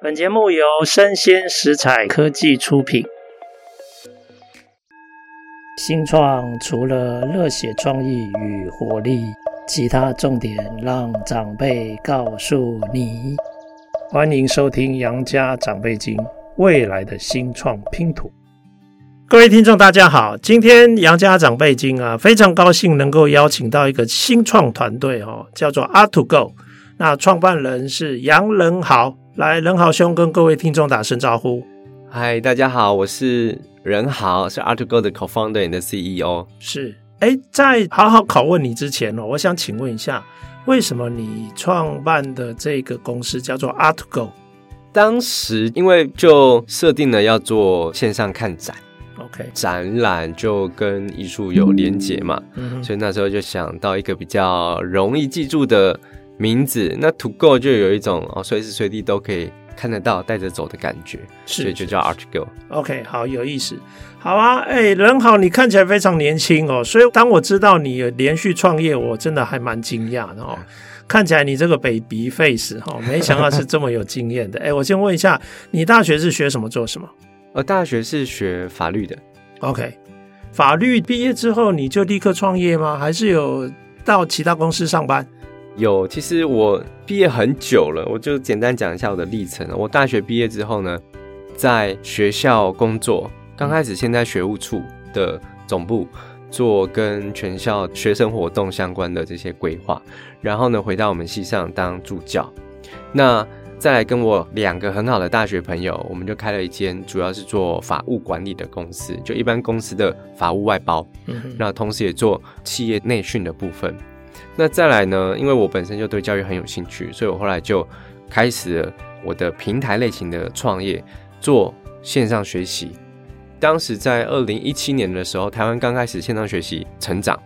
本节目由生鲜食材科技出品。新创除了热血创意与活力，其他重点让长辈告诉你。欢迎收听《杨家长辈经》，未来的新创拼图。各位听众，大家好，今天《杨家长辈经》啊，非常高兴能够邀请到一个新创团队哦，叫做 R2Go。那创办人是杨仁豪。来，仁豪兄跟各位听众打声招呼。嗨，大家好，我是仁豪，是 ArtGo 的 Co-founder 的 CEO。是，哎，在好好拷问你之前哦，我想请问一下，为什么你创办的这个公司叫做 ArtGo？当时因为就设定了要做线上看展，OK，展览就跟艺术有连结嘛，嗯，所以那时候就想到一个比较容易记住的。名字那 To Go 就有一种哦，随时随地都可以看得到、带着走的感觉，是所以就叫 Art Go。OK，好，有意思。好啊，哎、欸，仁豪，你看起来非常年轻哦，所以当我知道你连续创业，我真的还蛮惊讶的哦。看起来你这个 baby face 哈，没想到是这么有经验的。哎、欸，我先问一下，你大学是学什么做什么？呃大学是学法律的。OK，法律毕业之后你就立刻创业吗？还是有到其他公司上班？有，其实我毕业很久了，我就简单讲一下我的历程。我大学毕业之后呢，在学校工作，刚开始先在学务处的总部做跟全校学生活动相关的这些规划，然后呢，回到我们系上当助教。那再来跟我两个很好的大学朋友，我们就开了一间主要是做法务管理的公司，就一般公司的法务外包，嗯，那同时也做企业内训的部分。那再来呢？因为我本身就对教育很有兴趣，所以我后来就开始了我的平台类型的创业，做线上学习。当时在二零一七年的时候，台湾刚开始线上学习成长。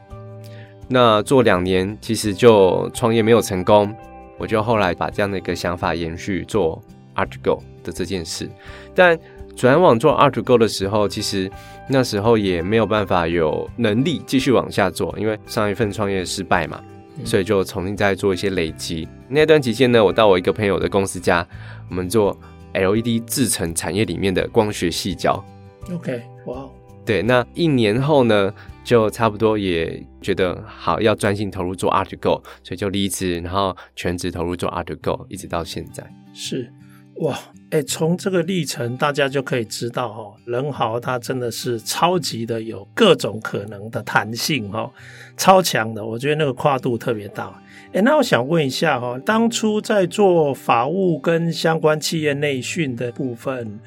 那做两年，其实就创业没有成功，我就后来把这样的一个想法延续做 ArtGo 的这件事。但转网做 ArtGo 的时候，其实那时候也没有办法有能力继续往下做，因为上一份创业失败嘛。所以就重新再做一些累积。那段期间呢，我到我一个朋友的公司家，我们做 LED 制成产业里面的光学细胶。OK，哇，对，那一年后呢，就差不多也觉得好，要专心投入做 Art Go，所以就离职，然后全职投入做 Art Go，一直到现在。是。哇，哎、欸，从这个历程，大家就可以知道哈，人豪他真的是超级的有各种可能的弹性哈，超强的，我觉得那个跨度特别大。哎、欸，那我想问一下哈，当初在做法务跟相关企业内训的部分，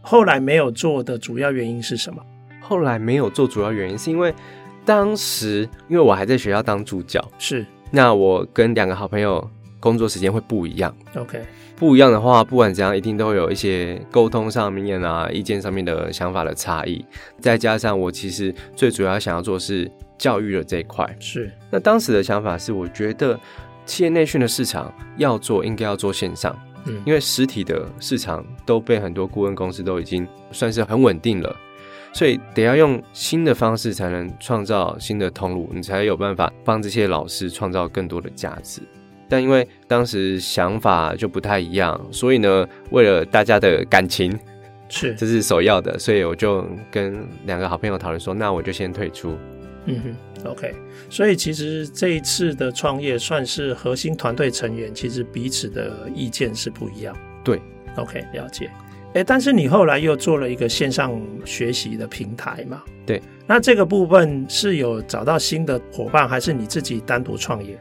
后来没有做的主要原因是什么？后来没有做主要原因是因为当时因为我还在学校当助教，是，那我跟两个好朋友工作时间会不一样。OK。不一样的话，不管怎样，一定都会有一些沟通上面啊、意见上面的想法的差异。再加上我其实最主要想要做的是教育的这一块。是。那当时的想法是，我觉得企业内训的市场要做，应该要做线上。嗯。因为实体的市场都被很多顾问公司都已经算是很稳定了，所以得要用新的方式才能创造新的通路，你才有办法帮这些老师创造更多的价值。但因为当时想法就不太一样，所以呢，为了大家的感情，是 这是首要的，所以我就跟两个好朋友讨论说，那我就先退出。嗯哼，OK。所以其实这一次的创业算是核心团队成员，其实彼此的意见是不一样。对，OK，了解。哎，但是你后来又做了一个线上学习的平台嘛？对。那这个部分是有找到新的伙伴，还是你自己单独创业？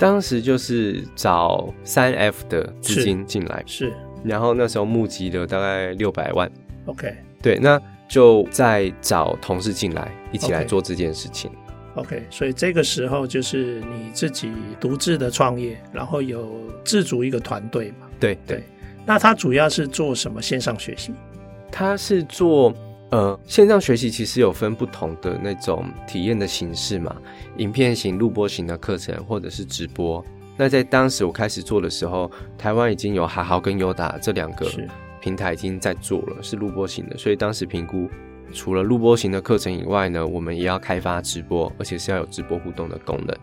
当时就是找三 F 的资金进来。是，然后那时候募集了大概六百万，OK，对，那就再找同事进来一起来做这件事情，OK，所以这个时候就是你自己独自的创业，然后有自组一个团队嘛，对。对，那他主要是做什么线上学习？他是做。呃，线上学习其实有分不同的那种体验的形式嘛，影片型、录播型的课程，或者是直播。那在当时我开始做的时候，台湾已经有哈豪跟优达这两个平台已经在做了，是录播型的。所以当时评估，除了录播型的课程以外呢，我们也要开发直播，而且是要有直播互动的功能。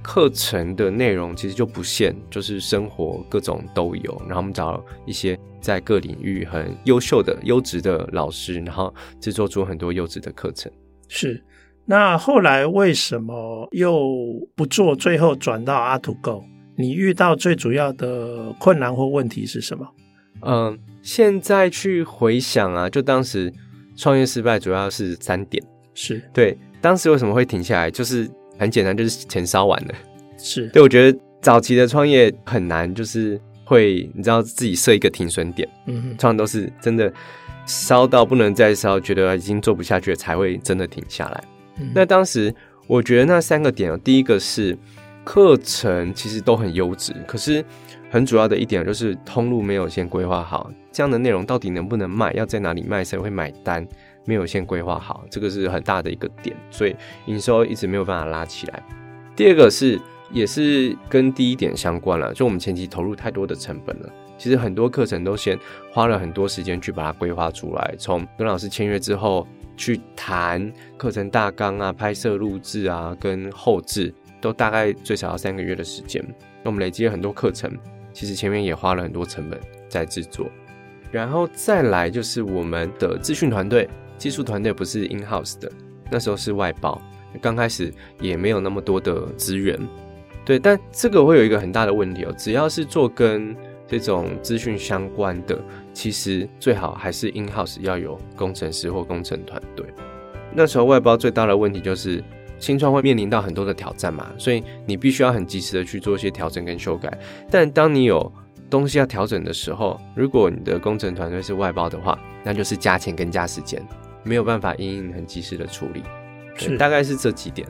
课程的内容其实就不限，就是生活各种都有。然后我们找一些在各领域很优秀的、优质的老师，然后制作出很多优质的课程。是。那后来为什么又不做？最后转到 R2Go，你遇到最主要的困难或问题是什么？嗯，现在去回想啊，就当时创业失败主要是三点。是对，当时为什么会停下来？就是很简单，就是钱烧完了。是对，我觉得早期的创业很难，就是会你知道自己设一个停损点。嗯哼，通常都是真的烧到不能再烧，觉得已经做不下去了，才会真的停下来。那当时我觉得那三个点，第一个是课程其实都很优质，可是很主要的一点就是通路没有先规划好，这样的内容到底能不能卖，要在哪里卖，谁会买单，没有先规划好，这个是很大的一个点，所以营收一直没有办法拉起来。第二个是也是跟第一点相关了，就我们前期投入太多的成本了，其实很多课程都先花了很多时间去把它规划出来，从跟老师签约之后。去谈课程大纲啊，拍摄录制啊，跟后制都大概最少要三个月的时间。那我们累积了很多课程，其实前面也花了很多成本在制作。然后再来就是我们的资讯团队、技术团队不是 in house 的，那时候是外包，刚开始也没有那么多的资源。对，但这个会有一个很大的问题哦，只要是做跟这种资讯相关的，其实最好还是 in house 要有工程师或工程团队。那时候外包最大的问题就是新创会面临到很多的挑战嘛，所以你必须要很及时的去做一些调整跟修改。但当你有东西要调整的时候，如果你的工程团队是外包的话，那就是加钱跟加时间，没有办法因应很及时的处理。是，大概是这几点。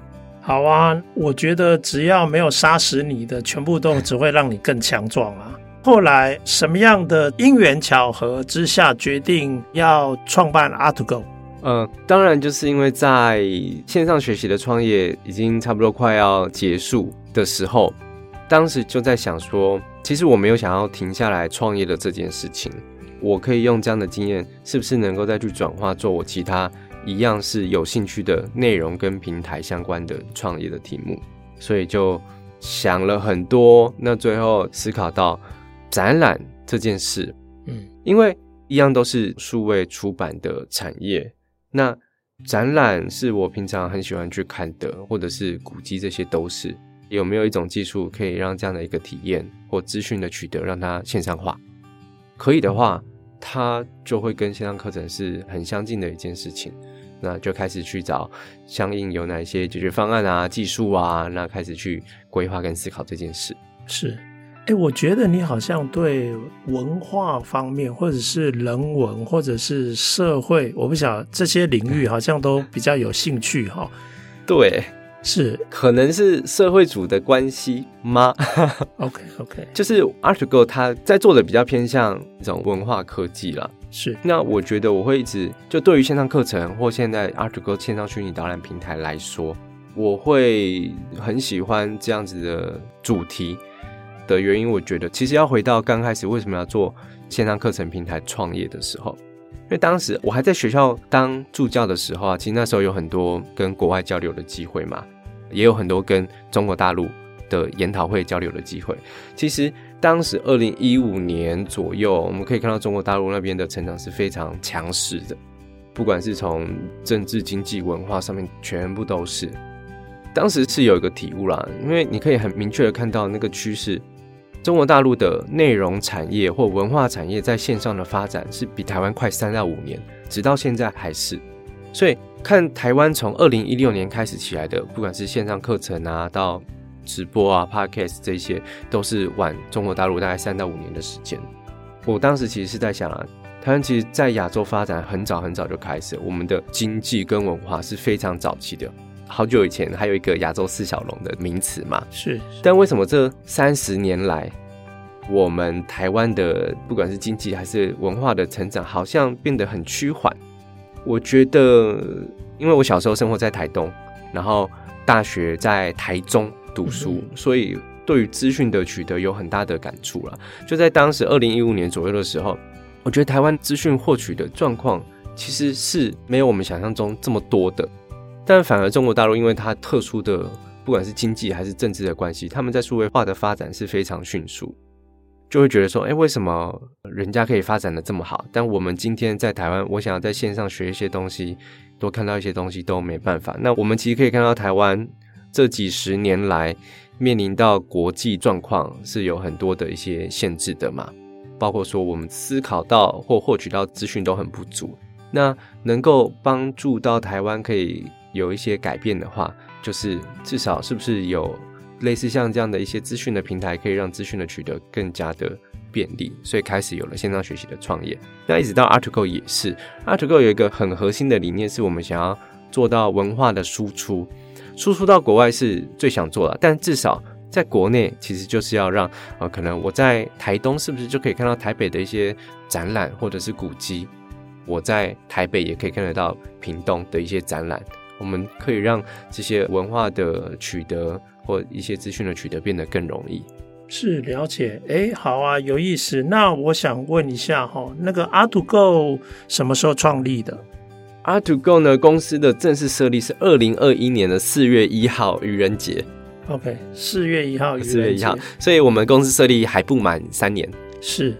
好啊，我觉得只要没有杀死你的，全部都只会让你更强壮啊。后来什么样的因缘巧合之下决定要创办 R2Go？呃，当然就是因为在线上学习的创业已经差不多快要结束的时候，当时就在想说，其实我没有想要停下来创业的这件事情，我可以用这样的经验，是不是能够再去转化做我其他一样是有兴趣的内容跟平台相关的创业的题目？所以就想了很多，那最后思考到。展览这件事，嗯，因为一样都是数位出版的产业，那展览是我平常很喜欢去看的，或者是古迹，这些都是。有没有一种技术可以让这样的一个体验或资讯的取得，让它线上化？可以的话，它就会跟线上课程是很相近的一件事情。那就开始去找相应有哪些解决方案啊、技术啊，那开始去规划跟思考这件事。是。哎，我觉得你好像对文化方面，或者是人文，或者是社会，我不晓得这些领域好像都比较有兴趣哈。对，是，可能是社会组的关系吗？OK OK，就是 Artigo 它在做的比较偏向一种文化科技啦。是，那我觉得我会一直就对于线上课程或现在 Artigo 线上虚拟导览平台来说，我会很喜欢这样子的主题。的原因，我觉得其实要回到刚开始为什么要做线上课程平台创业的时候，因为当时我还在学校当助教的时候啊，其实那时候有很多跟国外交流的机会嘛，也有很多跟中国大陆的研讨会交流的机会。其实当时二零一五年左右，我们可以看到中国大陆那边的成长是非常强势的，不管是从政治、经济、文化上面，全部都是。当时是有一个体悟啦，因为你可以很明确的看到那个趋势。中国大陆的内容产业或文化产业在线上的发展是比台湾快三到五年，直到现在还是。所以看台湾从二零一六年开始起来的，不管是线上课程啊，到直播啊、Podcast 这些，都是晚中国大陆大概三到五年的时间。我当时其实是在想啊，台湾其实在亚洲发展很早很早就开始，我们的经济跟文化是非常早期的。好久以前还有一个亚洲四小龙的名词嘛，是。但为什么这三十年来，我们台湾的不管是经济还是文化的成长，好像变得很趋缓？我觉得，因为我小时候生活在台东，然后大学在台中读书，嗯、所以对于资讯的取得有很大的感触了。就在当时二零一五年左右的时候，我觉得台湾资讯获取的状况其实是没有我们想象中这么多的。但反而中国大陆，因为它特殊的不管是经济还是政治的关系，他们在数位化的发展是非常迅速。就会觉得说，哎，为什么人家可以发展的这么好，但我们今天在台湾，我想要在线上学一些东西，多看到一些东西都没办法。那我们其实可以看到，台湾这几十年来面临到国际状况是有很多的一些限制的嘛，包括说我们思考到或获取到资讯都很不足。那能够帮助到台湾可以有一些改变的话，就是至少是不是有类似像这样的一些资讯的平台，可以让资讯的取得更加的便利，所以开始有了线上学习的创业。那一直到 art2go 也是，art2go 有一个很核心的理念，是我们想要做到文化的输出，输出到国外是最想做的，但至少在国内其实就是要让呃，可能我在台东是不是就可以看到台北的一些展览或者是古迹。我在台北也可以看得到屏东的一些展览，我们可以让这些文化的取得或一些资讯的取得变得更容易。是了解，哎，好啊，有意思。那我想问一下哈，那个 art2go 什么时候创立的？art2go 呢，公司的正式设立是二零二一年的四月一号愚人节。OK，四月一号四月一号，所以我们公司设立还不满三年。是。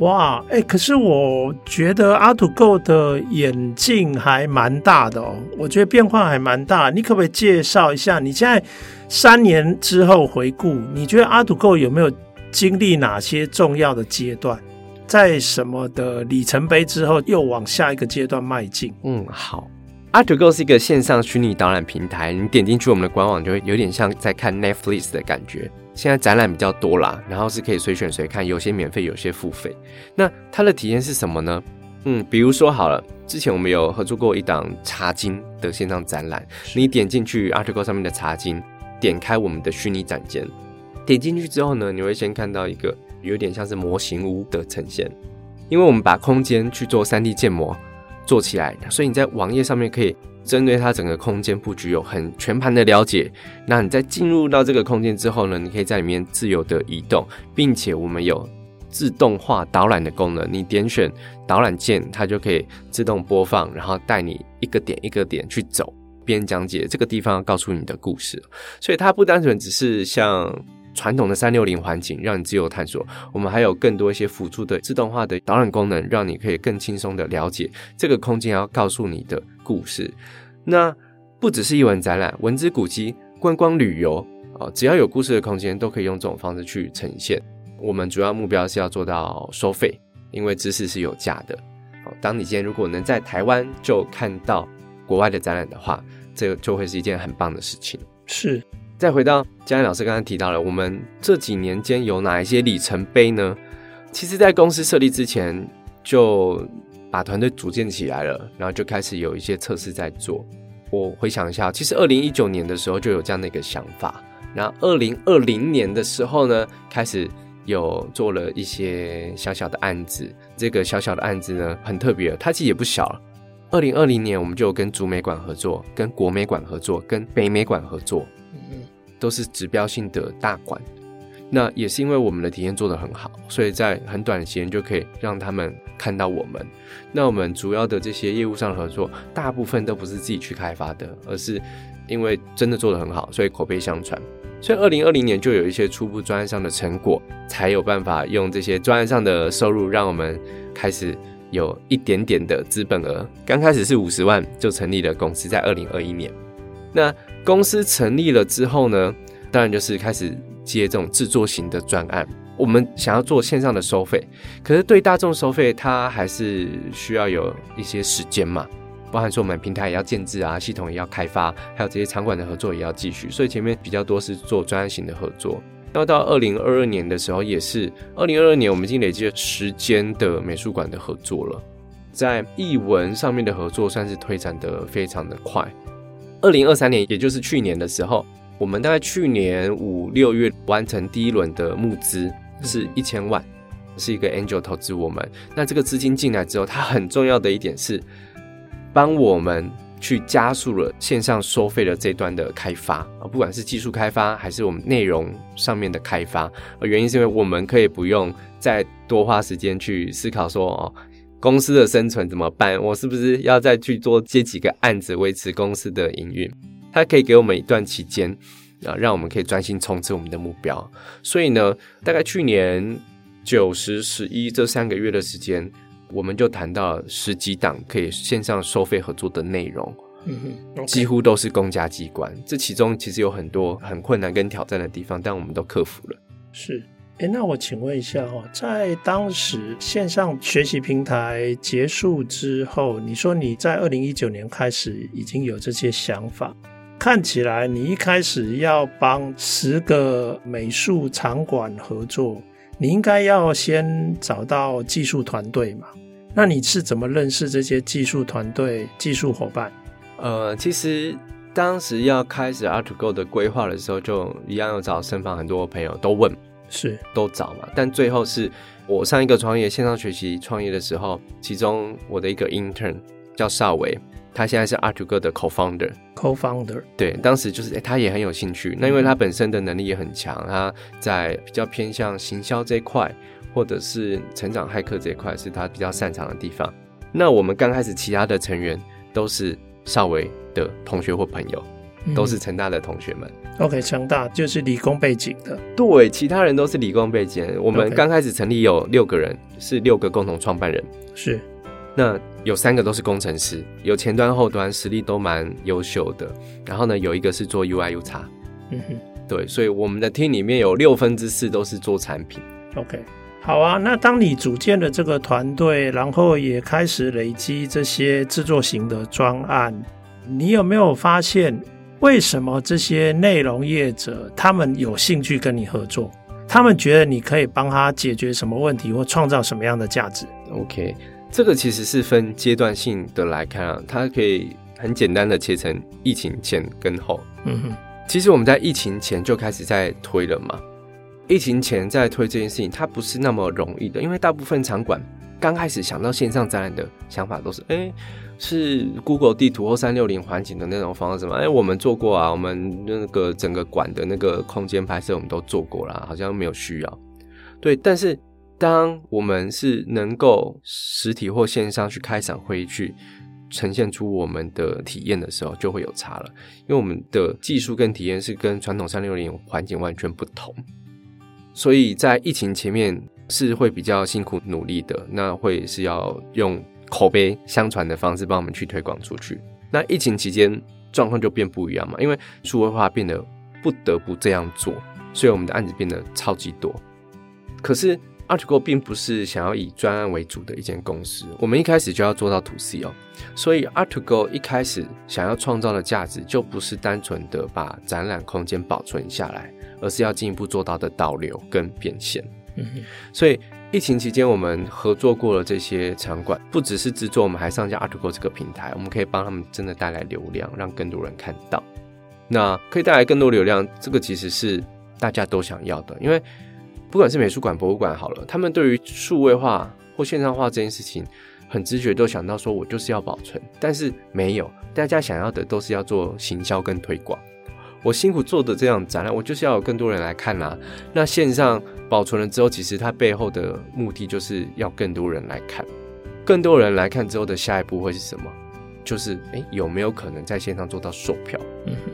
哇，哎、可是我觉得阿土购的演进还蛮大的哦，我觉得变化还蛮大。你可不可以介绍一下，你现在三年之后回顾，你觉得阿土购有没有经历哪些重要的阶段？在什么的里程碑之后，又往下一个阶段迈进？嗯，好。art2go 是一个线上虚拟导览平台，你点进去我们的官网，就会有点像在看 Netflix 的感觉。现在展览比较多啦，然后是可以随选随看，有些免费，有些付费。那它的体验是什么呢？嗯，比如说好了，之前我们有合作过一档茶经的线上展览，你点进去 article 上面的茶经，点开我们的虚拟展间，点进去之后呢，你会先看到一个有点像是模型屋的呈现，因为我们把空间去做 3D 建模做起来，所以你在网页上面可以。针对它整个空间布局有很全盘的了解，那你在进入到这个空间之后呢，你可以在里面自由的移动，并且我们有自动化导览的功能，你点选导览键，它就可以自动播放，然后带你一个点一个点去走，边讲解这个地方告诉你的故事，所以它不单纯只是像。传统的三六零环境让你自由探索，我们还有更多一些辅助的自动化的导览功能，让你可以更轻松的了解这个空间要告诉你的故事。那不只是艺文展览、文资古迹、观光旅游啊，只要有故事的空间都可以用这种方式去呈现。我们主要目标是要做到收费，因为知识是有价的。当你今天如果能在台湾就看到国外的展览的话，这就会是一件很棒的事情。是。再回到嘉玲老师刚才提到了，我们这几年间有哪一些里程碑呢？其实，在公司设立之前，就把团队组建起来了，然后就开始有一些测试在做。我回想一下，其实二零一九年的时候就有这样的一个想法，然后二零二零年的时候呢，开始有做了一些小小的案子。这个小小的案子呢，很特别，它其实也不小了。二零二零年，我们就跟竹美馆合作，跟国美馆合作，跟北美馆合作。都是指标性的大馆，那也是因为我们的体验做得很好，所以在很短的时间就可以让他们看到我们。那我们主要的这些业务上的合作，大部分都不是自己去开发的，而是因为真的做得很好，所以口碑相传。所以二零二零年就有一些初步专案上的成果，才有办法用这些专案上的收入，让我们开始有一点点的资本额。刚开始是五十万就成立了公司，在二零二一年。那公司成立了之后呢，当然就是开始接这种制作型的专案。我们想要做线上的收费，可是对大众收费，它还是需要有一些时间嘛，包含说我们平台也要建置啊，系统也要开发，还有这些场馆的合作也要继续。所以前面比较多是做专案型的合作。那到二零二二年的时候，也是二零二二年，我们已经累积了十间的美术馆的合作了，在艺文上面的合作算是推展得非常的快。二零二三年，也就是去年的时候，我们大概去年五六月完成第一轮的募资，是一千万，是一个 angel 投资我们。那这个资金进来之后，它很重要的一点是，帮我们去加速了线上收费的这段的开发啊，不管是技术开发还是我们内容上面的开发。原因是因为我们可以不用再多花时间去思考说哦。公司的生存怎么办？我是不是要再去做接几个案子维持公司的营运？它可以给我们一段期间啊，让我们可以专心冲刺我们的目标。所以呢，大概去年九、十、十一这三个月的时间，我们就谈到十几档可以线上收费合作的内容。嗯哼几乎都是公家机关。这其中其实有很多很困难跟挑战的地方，但我们都克服了。是。诶，那我请问一下哈，在当时线上学习平台结束之后，你说你在二零一九年开始已经有这些想法，看起来你一开始要帮十个美术场馆合作，你应该要先找到技术团队嘛？那你是怎么认识这些技术团队、技术伙伴？呃，其实当时要开始 ArtGo 的规划的时候，就一样要找身旁很多朋友都问。是都找嘛，但最后是我上一个创业线上学习创业的时候，其中我的一个 intern 叫邵维，他现在是 art2go 的 co-founder。co-founder 对，当时就是、欸、他也很有兴趣，那因为他本身的能力也很强，他在比较偏向行销这一块，或者是成长骇客这一块是他比较擅长的地方。那我们刚开始其他的成员都是邵维的同学或朋友。都是成大的同学们。OK，成大就是理工背景的。对，其他人都是理工背景。我们刚开始成立有六个人是六个共同创办人。是，那有三个都是工程师，有前端后端实力都蛮优秀的。然后呢，有一个是做 UI UX。嗯哼，对，所以我们的 team 里面有六分之四都是做产品。OK，好啊。那当你组建了这个团队，然后也开始累积这些制作型的专案，你有没有发现？为什么这些内容业者他们有兴趣跟你合作？他们觉得你可以帮他解决什么问题或创造什么样的价值？OK，这个其实是分阶段性的来看啊，它可以很简单的切成疫情前跟后。嗯哼，其实我们在疫情前就开始在推了嘛。疫情前在推这件事情，它不是那么容易的，因为大部分场馆刚开始想到线上展览的想法都是，哎。是 Google 地图或三六零环境的那种方式吗？哎，我们做过啊，我们那个整个馆的那个空间拍摄我们都做过了，好像没有需要。对，但是当我们是能够实体或线上去开场会议去呈现出我们的体验的时候，就会有差了，因为我们的技术跟体验是跟传统三六零环境完全不同。所以在疫情前面是会比较辛苦努力的，那会是要用。口碑相传的方式帮我们去推广出去。那疫情期间状况就变不一样嘛，因为数位化变得不得不这样做，所以我们的案子变得超级多。可是 art2go 并不是想要以专案为主的一间公司，我们一开始就要做到 to C 哦。所以 art2go 一开始想要创造的价值就不是单纯的把展览空间保存下来，而是要进一步做到的导流跟变现。嗯哼，所以。疫情期间，我们合作过了这些场馆，不只是制作，我们还上架 art2go 这个平台，我们可以帮他们真的带来流量，让更多人看到。那可以带来更多流量，这个其实是大家都想要的，因为不管是美术馆、博物馆好了，他们对于数位化或线上化这件事情，很直觉都想到说，我就是要保存，但是没有，大家想要的都是要做行销跟推广。我辛苦做的这样展览，我就是要有更多人来看啊。那线上保存了之后，其实它背后的目的就是要更多人来看。更多人来看之后的下一步会是什么？就是诶、欸，有没有可能在线上做到售票？嗯哼。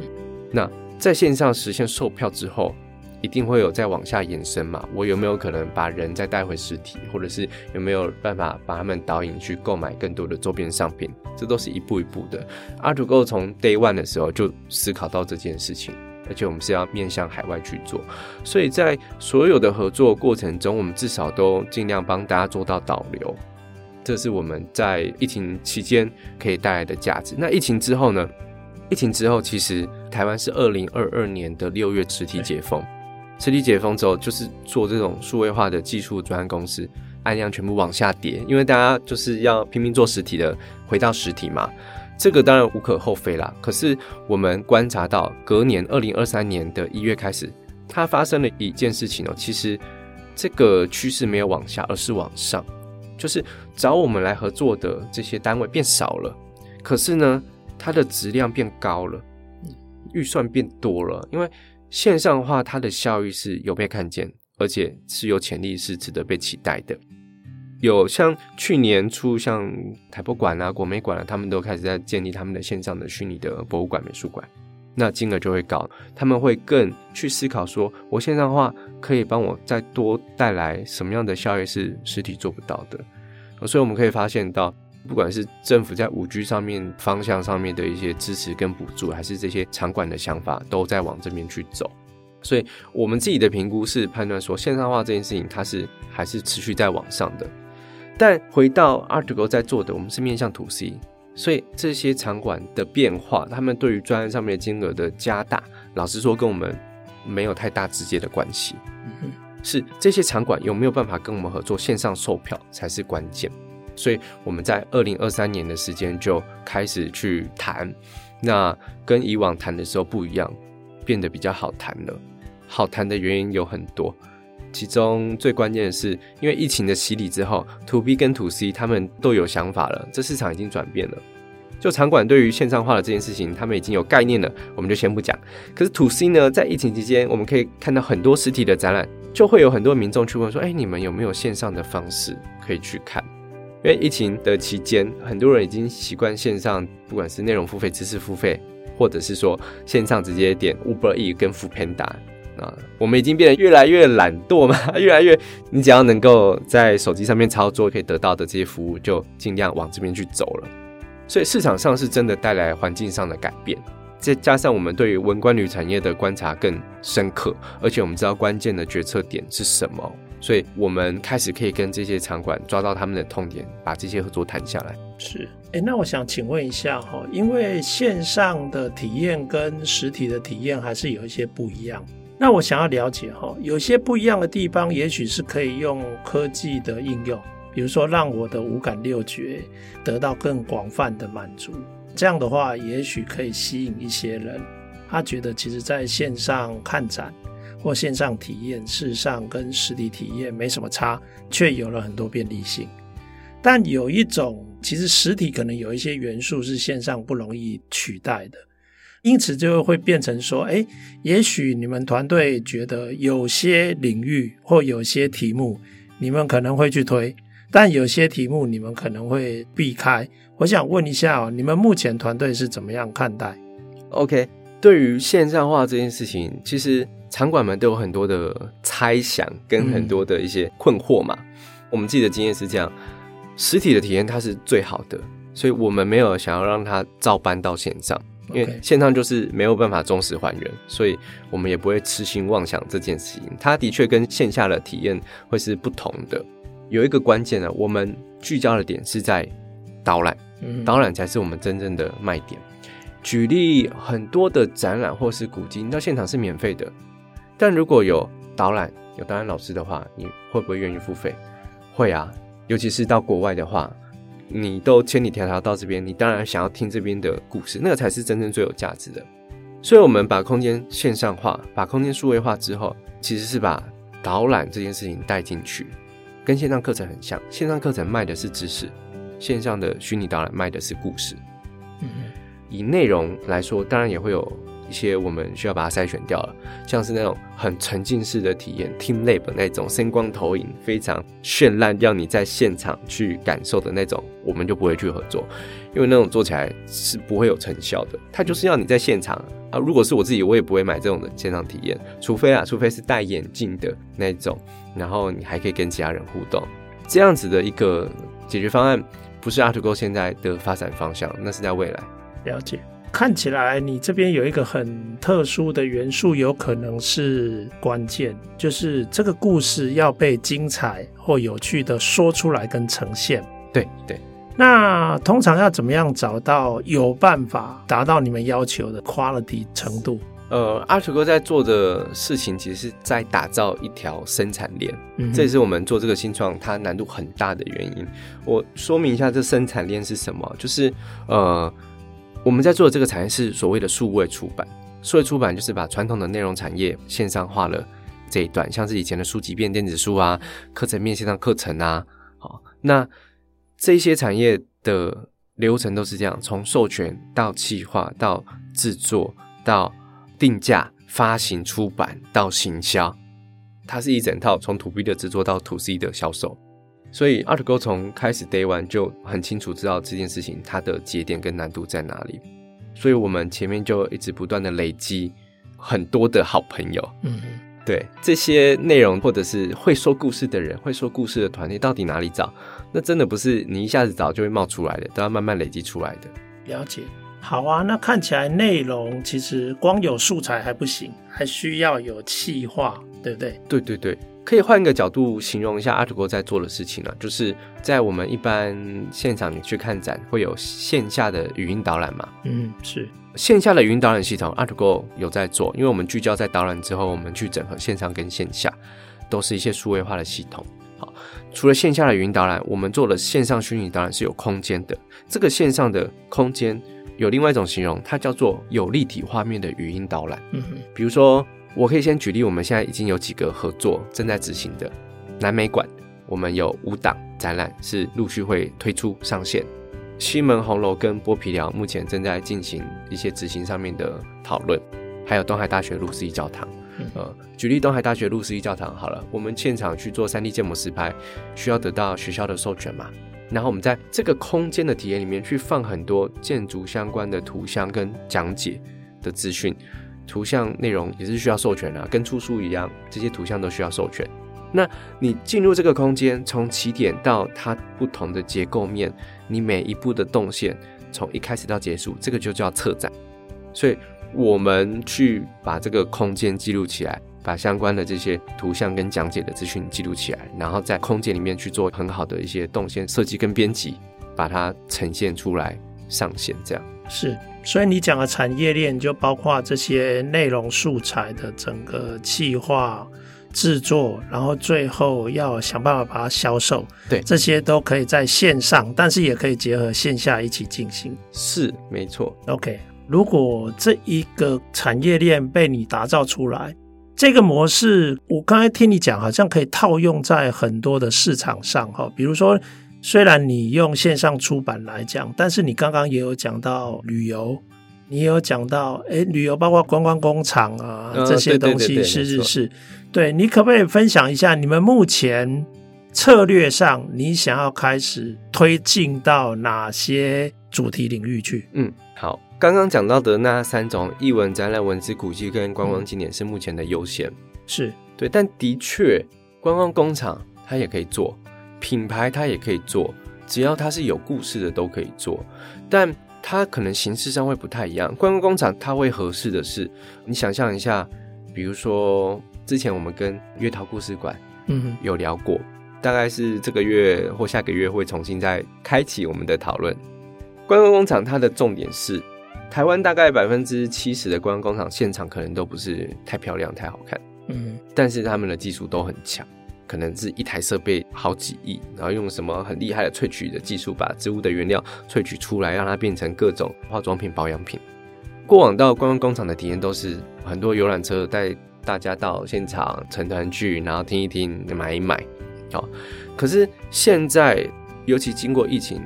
那在线上实现售票之后。一定会有再往下延伸嘛？我有没有可能把人再带回实体，或者是有没有办法把他们导引去购买更多的周边商品？这都是一步一步的。art2go 从 day one 的时候就思考到这件事情，而且我们是要面向海外去做，所以在所有的合作过程中，我们至少都尽量帮大家做到导流。这是我们在疫情期间可以带来的价值。那疫情之后呢？疫情之后，其实台湾是二零二二年的六月实体解封。实体解封之后，就是做这种数位化的技术专案公司，案量全部往下跌，因为大家就是要拼命做实体的，回到实体嘛。这个当然无可厚非啦。可是我们观察到，隔年二零二三年的一月开始，它发生了一件事情哦。其实这个趋势没有往下，而是往上，就是找我们来合作的这些单位变少了，可是呢，它的质量变高了，预算变多了，因为。线上化它的效益是有被看见，而且是有潜力，是值得被期待的。有像去年初，像台博馆啊、国美馆啊，他们都开始在建立他们的线上的虚拟的博物馆、美术馆。那金额就会高。他们会更去思考说，我线上化可以帮我再多带来什么样的效益是实体做不到的。所以我们可以发现到，不管是政府在五 G 上面方向上面的一些支持跟补助，还是这些场馆的想法，都在往这边去走。所以我们自己的评估是判断说，线上化这件事情它是还是持续在往上的。但回到 ARTCO 在做的，我们是面向 To C，所以这些场馆的变化，他们对于专案上面的金额的加大，老实说跟我们没有太大直接的关系。是这些场馆有没有办法跟我们合作线上售票才是关键。所以我们在二零二三年的时间就开始去谈，那跟以往谈的时候不一样，变得比较好谈了。好谈的原因有很多，其中最关键的是，因为疫情的洗礼之后，To B 跟 To C 他们都有想法了，这市场已经转变了。就场馆对于线上化的这件事情，他们已经有概念了，我们就先不讲。可是 To C 呢，在疫情期间，我们可以看到很多实体的展览，就会有很多民众去问说：“哎，你们有没有线上的方式可以去看？”因为疫情的期间，很多人已经习惯线上，不管是内容付费、知识付费，或者是说线上直接点 Uber E 跟 Foodpanda。啊，我们已经变得越来越懒惰嘛，越来越，你只要能够在手机上面操作可以得到的这些服务，就尽量往这边去走了。所以市场上是真的带来环境上的改变，再加上我们对于文官旅产业的观察更深刻，而且我们知道关键的决策点是什么，所以我们开始可以跟这些场馆抓到他们的痛点，把这些合作谈下来。是，哎，那我想请问一下哈，因为线上的体验跟实体的体验还是有一些不一样。那我想要了解哈，有些不一样的地方，也许是可以用科技的应用，比如说让我的五感六觉得到更广泛的满足。这样的话，也许可以吸引一些人，他觉得其实在线上看展或线上体验，事实上跟实体体验没什么差，却有了很多便利性。但有一种，其实实体可能有一些元素是线上不容易取代的。因此就会变成说，诶，也许你们团队觉得有些领域或有些题目你们可能会去推，但有些题目你们可能会避开。我想问一下哦，你们目前团队是怎么样看待？OK，对于线上化这件事情，其实场馆们都有很多的猜想跟很多的一些困惑嘛。嗯。我们自己的经验是这样，实体的体验它是最好的，所以我们没有想要让它照搬到线上。因为线上就是没有办法忠实还原，所以我们也不会痴心妄想这件事情。它的确跟线下的体验会是不同的。有一个关键呢，我们聚焦的点是在导览，导览才是我们真正的卖点。举例，很多的展览或是古迹，到现场是免费的，但如果有导览、有导览老师的话，你会不会愿意付费？会啊，尤其是到国外的话。你都千里迢迢到这边，你当然想要听这边的故事，那个才是真正最有价值的。所以，我们把空间线上化，把空间数位化之后，其实是把导览这件事情带进去，跟线上课程很像。线上课程卖的是知识，线上的虚拟导览卖的是故事。嗯，以内容来说，当然也会有。一些我们需要把它筛选掉了，像是那种很沉浸式的体验，TeamLab 那种声光投影非常绚烂，让你在现场去感受的那种，我们就不会去合作，因为那种做起来是不会有成效的。它就是要你在现场啊，如果是我自己，我也不会买这种的现场体验，除非啊，除非是戴眼镜的那种，然后你还可以跟其他人互动，这样子的一个解决方案，不是 ARTCO 现在的发展方向，那是在未来。了解。看起来你这边有一个很特殊的元素，有可能是关键，就是这个故事要被精彩或有趣的说出来跟呈现。对对，那通常要怎么样找到有办法达到你们要求的 quality 程度？呃，ARTCO 在做的事情，其实是在打造一条生产链，嗯，这也是我们做这个新创它难度很大的原因。我说明一下，这生产链是什么，就是呃。我们在做的这个产业是所谓的数位出版，数位出版就是把传统的内容产业线上化了这一段，像是以前的书籍变电子书啊，课程变线上课程啊，好，那这些产业的流程都是这样，从授权到企划到制作到定价、发行、出版到行销，它是一整套从 To B 的制作到 To C 的销售。所以，ARTCO 从开始 Day One 就很清楚知道这件事情它的节点跟难度在哪里。所以我们前面就一直不断的累积很多的好朋友。嗯，对，这些内容或者是会说故事的人，会说故事的团队，到底哪里找？那真的不是你一下子找就会冒出来的，都要慢慢累积出来的。了解。好啊，那看起来内容其实光有素材还不行，还需要有企划，对不对？对对对，可以换一个角度形容一下 ARTGO 在做的事情呢，就是在我们一般现场你去看展，会有线下的语音导览嘛？嗯，是线下的语音导览系统，ARTGO 有在做，因为我们聚焦在导览之后，我们去整合线上跟线下，都是一些数位化的系统。好，除了线下的语音导览，我们做的线上虚拟导览是有空间的，这个线上的空间。有另外一种形容，它叫做有立体画面的语音导览。嗯哼，比如说，我可以先举例，我们现在已经有几个合作正在执行的南美馆，我们有五档展览是陆续会推出上线。西门红楼跟剥皮寮目前正在进行一些执行上面的讨论，还有东海大学路思义教堂。呃，举例东海大学路思义教堂好了，我们现场去做 3D 建模实拍，需要得到学校的授权嘛？然后我们在这个空间的体验里面去放很多建筑相关的图像跟讲解的资讯，图像内容也是需要授权啊，跟出书一样，这些图像都需要授权。那你进入这个空间，从起点到它不同的结构面，你每一步的动线，从一开始到结束，这个就叫策展。所以我们去把这个空间记录起来。把相关的这些图像跟讲解的资讯记录起来，然后在空间里面去做很好的一些动线设计跟编辑，把它呈现出来上线。这样是，所以你讲的产业链就包括这些内容素材的整个企划制作，然后最后要想办法把它销售。对，这些都可以在线上，但是也可以结合线下一起进行。是，没错。OK，如果这一个产业链被你打造出来。这个模式，我刚才听你讲，好像可以套用在很多的市场上哈。比如说，虽然你用线上出版来讲，但是你刚刚也有讲到旅游，你也有讲到，诶，旅游包括观光工厂啊这些东西，是是是。对，你可不可以分享一下你们目前策略上，你想要开始推进到哪些主题领域去？嗯，好。刚刚讲到的那三种艺文展览、文字古迹跟观光景点是目前的优先，是对。但的确，观光工厂它也可以做，品牌它也可以做，只要它是有故事的都可以做。但它可能形式上会不太一样。观光工厂它会合适的是，你想象一下，比如说之前我们跟月桃故事馆，嗯，有聊过，大概是这个月或下个月会重新再开启我们的讨论。观光工厂它的重点是。台湾大概百分之七十的观光工厂现场可能都不是太漂亮、太好看，嗯，但是他们的技术都很强，可能是一台设备好几亿，然后用什么很厉害的萃取的技术，把植物的原料萃取出来，让它变成各种化妆品、保养品。过往到观光工厂的体验都是很多游览车带大家到现场成团去，然后听一听、买一买，好。可是现在，尤其经过疫情。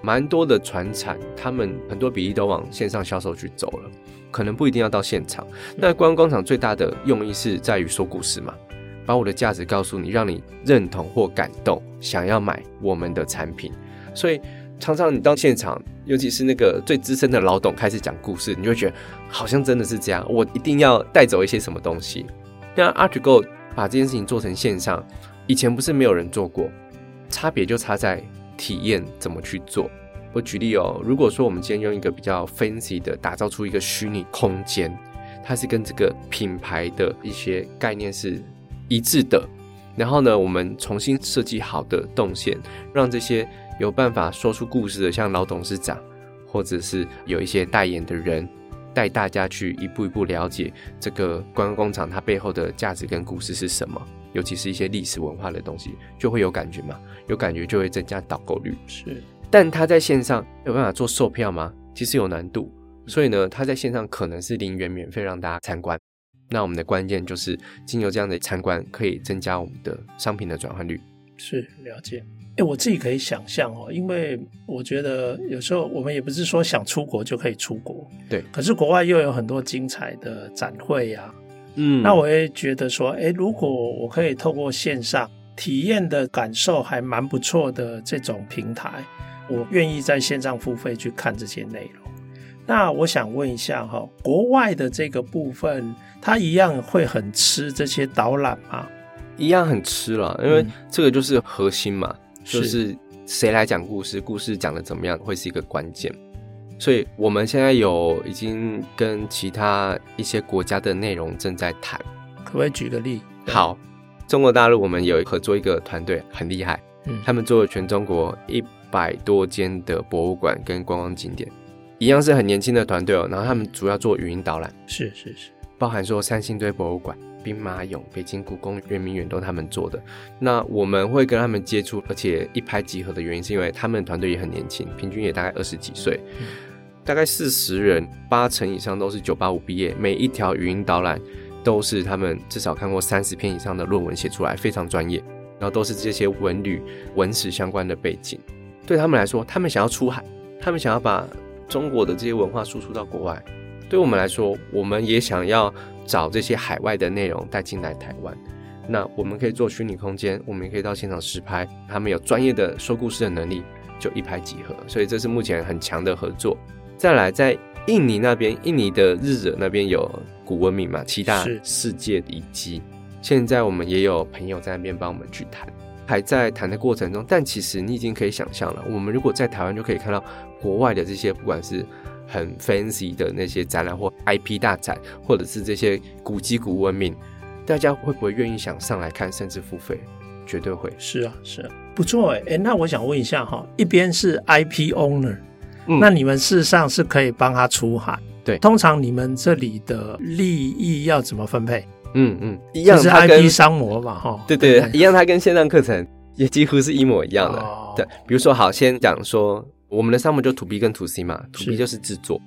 蛮多的船产，他们很多比例都往线上销售去走了，可能不一定要到现场。那观光工厂最大的用意是在于说故事嘛，把我的价值告诉你，让你认同或感动，想要买我们的产品。所以常常你到现场，尤其是那个最资深的老董开始讲故事，你就会觉得好像真的是这样，我一定要带走一些什么东西。那 Artigo 把这件事情做成线上，以前不是没有人做过，差别就差在。体验怎么去做？我举例哦，如果说我们今天用一个比较 fancy 的打造出一个虚拟空间，它是跟这个品牌的一些概念是一致的，然后呢，我们重新设计好的动线，让这些有办法说出故事的，像老董事长，或者是有一些代言的人，带大家去一步一步了解这个观光工厂它背后的价值跟故事是什么。尤其是一些历史文化的东西，就会有感觉嘛，有感觉就会增加导购率。是，但他在线上有办法做售票吗？其实有难度，所以呢，他在线上可能是零元免费让大家参观。那我们的关键就是，经由这样的参观，可以增加我们的商品的转换率。是，了解。哎，我自己可以想象哦，因为我觉得有时候我们也不是说想出国就可以出国，对。可是国外又有很多精彩的展会呀、啊。嗯，那我也觉得说，诶，如果我可以透过线上体验的感受还蛮不错的这种平台，我愿意在线上付费去看这些内容。那我想问一下哈，国外的这个部分，它一样会很吃这些导览吗？一样很吃了，因为这个就是核心嘛，嗯、就是谁来讲故事，故事讲的怎么样会是一个关键。所以我们现在有已经跟其他一些国家的内容正在谈，可不可以举个例？好，中国大陆我们有合作一个团队很厉害，嗯，他们做了全中国一百多间的博物馆跟观光景点。一样是很年轻的团队哦，然后他们主要做语音导览，是是是，包含说三星堆博物馆、兵马俑、北京故宫、圆明园都是他们做的。那我们会跟他们接触，而且一拍即合的原因是因为他们团队也很年轻，平均也大概二十几岁，嗯、大概四十人，八成以上都是九八五毕业，每一条语音导览都是他们至少看过三十篇以上的论文写出来，非常专业，然后都是这些文旅、文史相关的背景。对他们来说，他们想要出海，他们想要把中国的这些文化输出到国外，对我们来说，我们也想要找这些海外的内容带进来台湾。那我们可以做虚拟空间，我们也可以到现场实拍。他们有专业的说故事的能力，就一拍即合。所以这是目前很强的合作。再来，在印尼那边，印尼的日惹那边有古文明嘛，七大世界遗迹。现在我们也有朋友在那边帮我们去谈。还在谈的过程中，但其实你已经可以想象了。我们如果在台湾就可以看到国外的这些，不管是很 fancy 的那些展览或 IP 大展，或者是这些古迹古文明，大家会不会愿意想上来看，甚至付费？绝对会。是啊，是啊，不错哎。哎，那我想问一下哈，一边是 IP owner，嗯，那你们事实上是可以帮他出海。对，通常你们这里的利益要怎么分配？嗯嗯，一样，是 IP 商模嘛，哈，对对，对，一样，它跟线上课程也几乎是一模一样的。哦、对，比如说，好，先讲说我们的商模就 To B 跟 To C 嘛，To B 就是制作。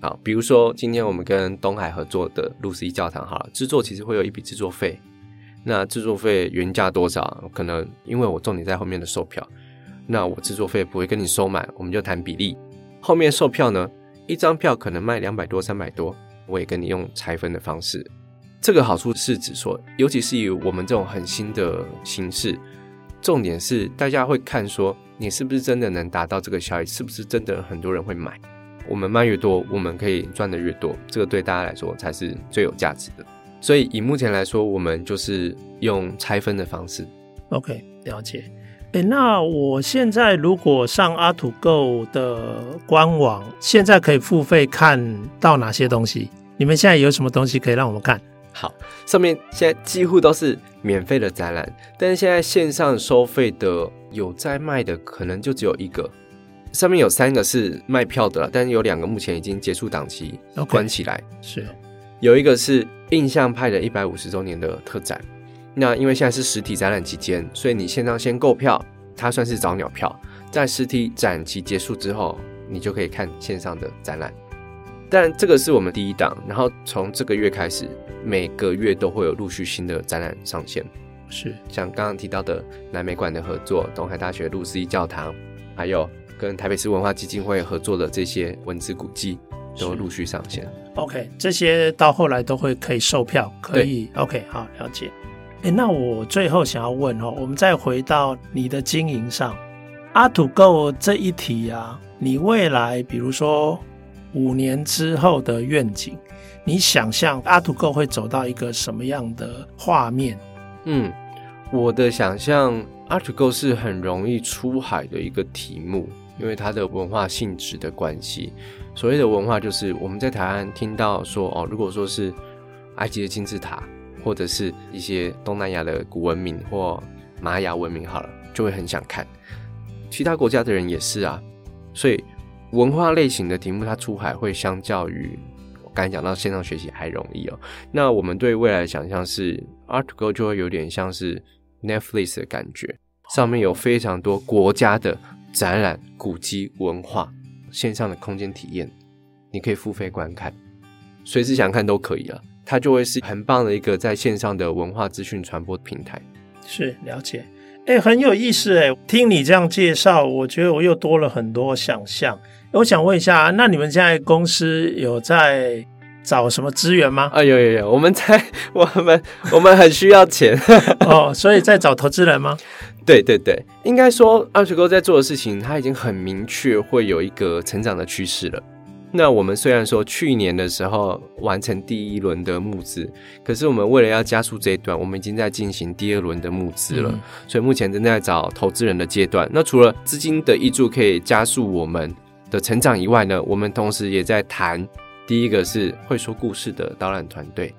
好，比如说今天我们跟东海合作的露思义教堂，好了，制作其实会有一笔制作费。那制作费原价多少？可能因为我重点在后面的售票，那我制作费不会跟你收满，我们就谈比例。后面售票呢，一张票可能卖两百多、三百多，我也跟你用拆分的方式。这个好处是指说，尤其是以我们这种很新的形式，重点是大家会看说，你是不是真的能达到这个效益，是不是真的很多人会买。我们卖越多，我们可以赚的越多，这个对大家来说才是最有价值的。所以以目前来说，我们就是用拆分的方式。OK，了解。诶，那我现在如果上 ART2Go 的官网，现在可以付费看到哪些东西？你们现在有什么东西可以让我们看？好，上面现在几乎都是免费的展览，但是现在线上收费的有在卖的，可能就只有一个。上面有三个是卖票的，但是有两个目前已经结束档期，okay, 关起来。是，有一个是印象派的一百五十周年的特展。那因为现在是实体展览期间，所以你线上先购票，它算是早鸟票，在实体展期结束之后，你就可以看线上的展览。但这个是我们第一档，然后从这个月开始，每个月都会有陆续新的展览上线。是，像刚刚提到的南美馆的合作，东海大学路思义教堂，还有跟台北市文化基金会合作的这些文字古迹，都陆续上线。OK，这些到后来都会可以售票，可以。OK，好，了解。哎，那我最后想要问哦，我们再回到你的经营上，ART2Go 这一题啊，你未来比如说。五年之后的愿景，你想象 ART2Go 会走到一个什么样的画面？嗯，我的想象 ART2Go 是很容易出海的一个题目，因为它的文化性质的关系。所谓的文化，就是我们在台湾听到说哦，如果说是埃及的金字塔，或者是一些东南亚的古文明或玛雅文明，好了，就会很想看。其他国家的人也是啊，所以。文化类型的题目，它出海会相较于我刚才讲到线上学习还容易哦。那我们对未来的想象是，ART2Go 就会有点像是 Netflix 的感觉，上面有非常多国家的展览、古迹、文化线上的空间体验，你可以付费观看，随时想看都可以了。它就会是很棒的一个在线上的文化资讯传播平台。是，了解。哎，很有意思哎，听你这样介绍，我觉得我又多了很多想象。我想问一下，那你们现在公司有在找什么资源吗？啊，有有有，我们在我们我们很需要钱哦，所以在找投资人吗？对对对，应该说 ART2Go 在做的事情，他已经很明确会有一个成长的趋势了。那我们虽然说去年的时候完成第一轮的募资，可是我们为了要加速这一段，我们已经在进行第二轮的募资了。嗯、所以目前正在找投资人的阶段。那除了资金的益助可以加速我们的成长以外呢，我们同时也在谈，第一个是会说故事的导览团队，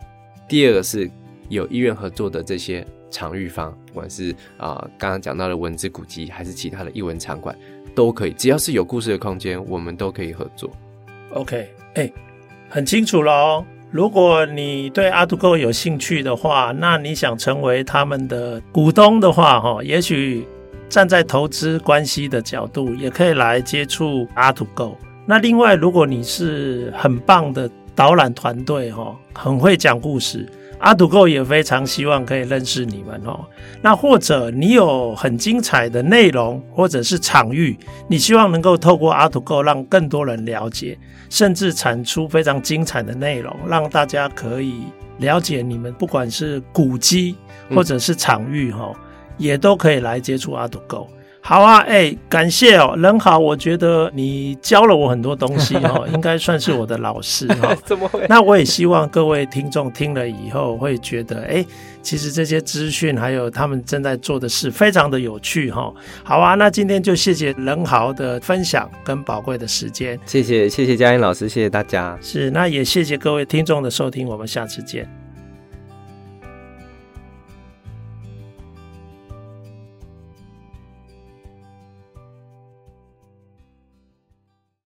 第二个是有意愿合作的这些场域方，不管是啊刚刚讲到的文字古籍，还是其他的艺文场馆，都可以，只要是有故事的空间，我们都可以合作。OK，哎，很清楚了哦。如果你对 ARTTOGO 有兴趣的话，那你想成为他们的股东的话，哈，也许。站在投资关系的角度，也可以来接触 ARTTOGO。那另外，如果你是很棒的导览团队，哈，很会讲故事，ARTTOGO 也非常希望可以认识你们哦。那或者你有很精彩的内容，或者是场域，你希望能够透过 ARTTOGO 让更多人了解，甚至产出非常精彩的内容，让大家可以了解你们，不管是古迹或者是场域，哈、嗯。也都可以来接触 ARTTOGO。好啊，哎、欸，感谢哦，人好，我觉得你教了我很多东西哦，应该算是我的老师哈。怎么会？那我也希望各位听众听了以后会觉得，哎、欸，其实这些资讯还有他们正在做的事，非常的有趣哈。好啊，那今天就谢谢人豪的分享跟宝贵的时间。谢谢，谢谢嘉音老师，谢谢大家。是，那也谢谢各位听众的收听，我们下次见。